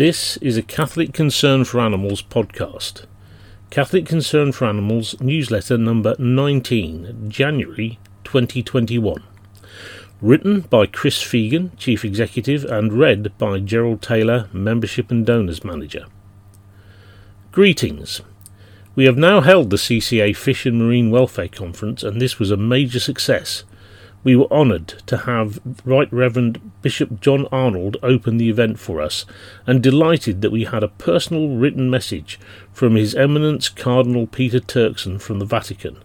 This is a Catholic Concern for Animals podcast. Catholic Concern for Animals newsletter number 19, January 2021. Written by Chris Fegan, Chief Executive, and read by Gerald Taylor, Membership and Donors Manager. Greetings. We have now held the CCA Fish and Marine Welfare Conference, and this was a major success. We were honoured to have Right Reverend Bishop John Arnold open the event for us, and delighted that we had a personal written message from His Eminence Cardinal Peter Turkson from the Vatican,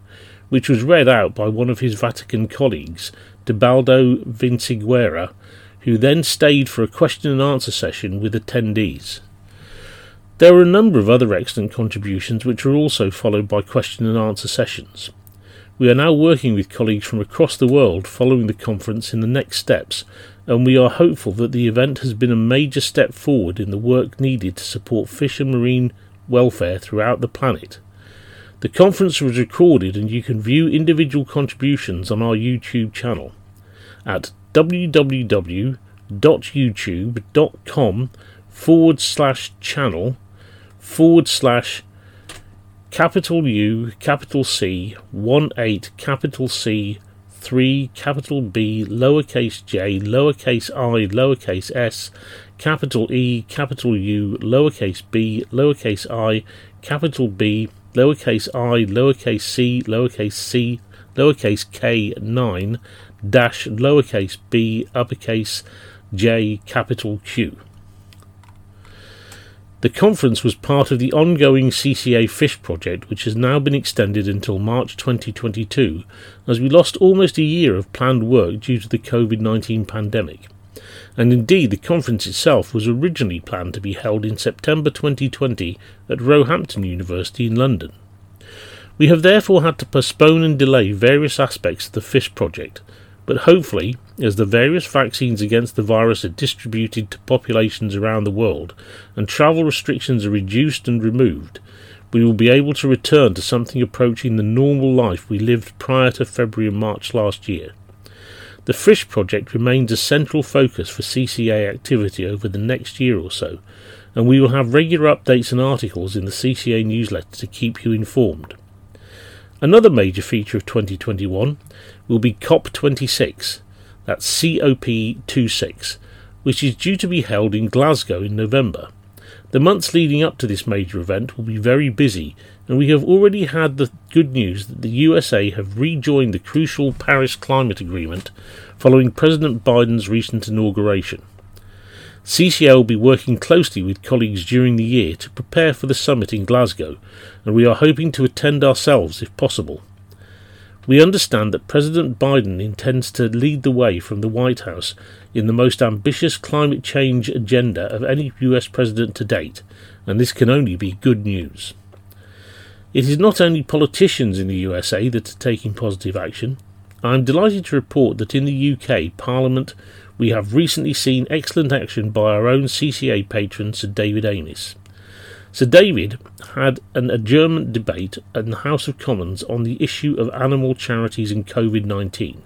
which was read out by one of his Vatican colleagues, Tebaldo Vinciguerra, who then stayed for a question and answer session with attendees. There were a number of other excellent contributions which were also followed by question and answer sessions. We are now working with colleagues from across the world following the conference in the next steps, and we are hopeful that the event has been a major step forward in the work needed to support fish and marine welfare throughout the planet. The conference was recorded, and you can view individual contributions on our YouTube channel at www.youtube.com forward slash channel forward slash capital U, capital C, 1 8, capital C, 3, capital B, lowercase j, lowercase i, lowercase s, capital E, capital U, lowercase b, lowercase i, capital B, lowercase i, lowercase c, lowercase c, lowercase k, 9, dash, lowercase b, uppercase j, capital Q. The conference was part of the ongoing CCA Fish project, which has now been extended until March 2022, as we lost almost a year of planned work due to the COVID 19 pandemic. And indeed, the conference itself was originally planned to be held in September 2020 at Roehampton University in London. We have therefore had to postpone and delay various aspects of the fish project, but hopefully, as the various vaccines against the virus are distributed to populations around the world and travel restrictions are reduced and removed, we will be able to return to something approaching the normal life we lived prior to February and March last year. The Fish Project remains a central focus for CCA activity over the next year or so, and we will have regular updates and articles in the CCA newsletter to keep you informed. Another major feature of 2021 will be COP26, that's COP26, which is due to be held in Glasgow in November. The months leading up to this major event will be very busy, and we have already had the good news that the USA have rejoined the crucial Paris Climate Agreement following President Biden's recent inauguration. CCA will be working closely with colleagues during the year to prepare for the summit in Glasgow, and we are hoping to attend ourselves if possible. We understand that President Biden intends to lead the way from the White House in the most ambitious climate change agenda of any US president to date, and this can only be good news. It is not only politicians in the USA that are taking positive action. I am delighted to report that in the UK Parliament we have recently seen excellent action by our own CCA patron Sir David Amess. Sir David had an adjournment debate in the House of Commons on the issue of animal charities and COVID 19,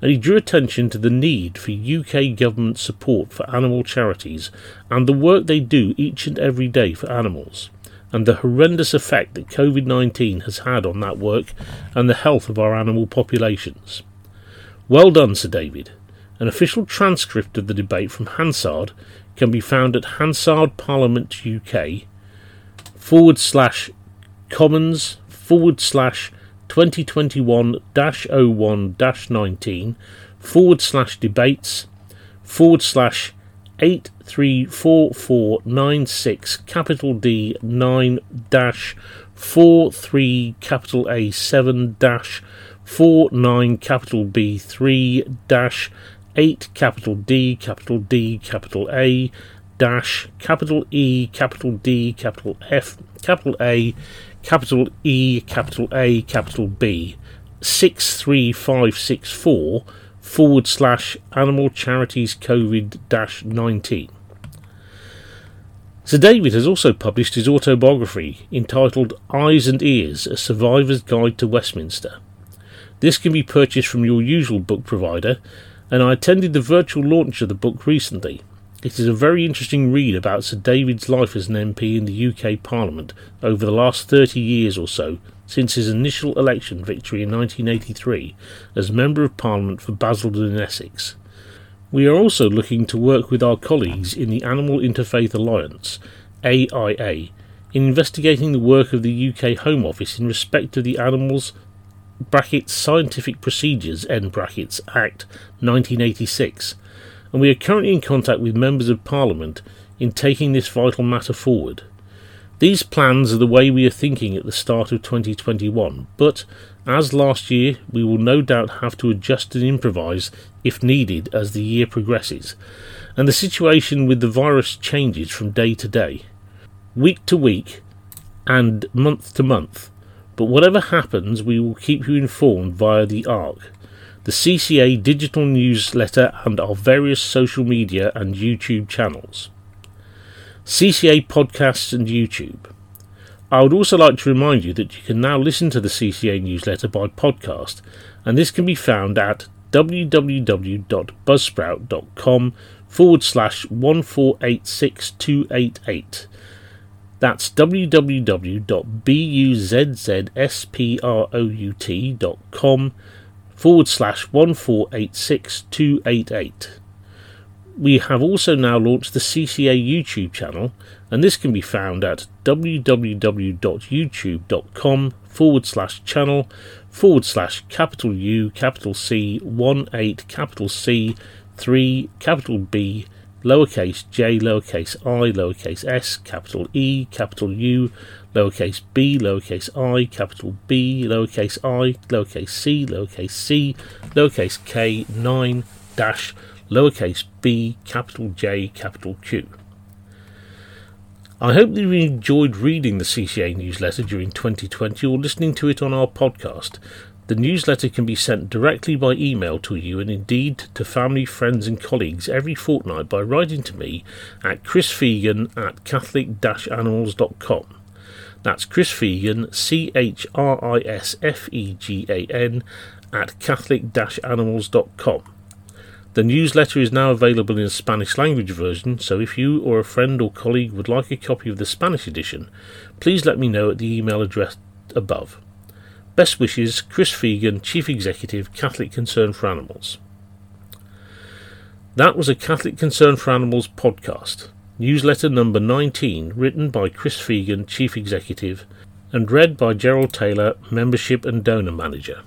and he drew attention to the need for UK government support for animal charities and the work they do each and every day for animals, and the horrendous effect that COVID 19 has had on that work and the health of our animal populations. Well done, Sir David. An official transcript of the debate from Hansard can be found at Hansard Parliament UK forward slash commons forward slash 2021 01 19 forward slash debates forward slash 834496 capital D 9 dash 43 capital A 7 dash 49 capital B 3 dash 8 capital D capital D capital A dash capital E capital D capital F capital A capital E capital A capital B six three five six four forward slash animal charities COVID dash nineteen. Sir David has also published his autobiography entitled Ayes and Ears A Survivor's Guide to Westminster. This can be purchased from your usual book provider, and I attended the virtual launch of the book recently. It is a very interesting read about Sir David's life as an MP in the UK Parliament over the last 30 years or so, since his initial election victory in 1983 as Member of Parliament for Basildon in Essex. We are also looking to work with our colleagues in the Animal Interfaith Alliance, AIA, in investigating the work of the UK Home Office in respect of the Animals brackets Scientific Procedures End brackets Act 1986 and we are currently in contact with members of Parliament in taking this vital matter forward. These plans are the way we are thinking at the start of 2021, but as last year, we will no doubt have to adjust and improvise if needed as the year progresses, and the situation with the virus changes from day to day, week to week, and month to month. But whatever happens, we will keep you informed via the ARC the CCA digital newsletter, and our various social media and YouTube channels. CCA podcasts and YouTube. I would also like to remind you that you can now listen to the CCA newsletter by podcast, and this can be found at www.buzzsprout.com forward slash 1486288. That's www.buzzsprout.com forward slash 1486288. We have also now launched the CCA YouTube channel, and this can be found at www.youtube.com forward slash channel forward slash capital U capital C 1 8 capital C 3 capital B lowercase j lowercase i lowercase s capital E capital U lowercase b, lowercase i, capital B, lowercase i, lowercase c, lowercase c, lowercase k, 9, dash, lowercase b, capital J, capital Q. I hope that you enjoyed reading the CCA newsletter during 2020 or listening to it on our podcast. The newsletter can be sent directly by email to you and indeed to family, friends, and colleagues every fortnight by writing to me at chrisfegan at catholic-animals.com. That's Chris Fegan, C H R I S F E G A N, at catholic animals.com. The newsletter is now available in a Spanish language version, so if you or a friend or colleague would like a copy of the Spanish edition, please let me know at the email address above. Best wishes, Chris Fegan, Chief Executive, Catholic Concern for Animals. That was a Catholic Concern for Animals podcast. Newsletter number 19, written by Chris Fegan, Chief Executive, and read by Gerald Taylor, Membership and Donor Manager.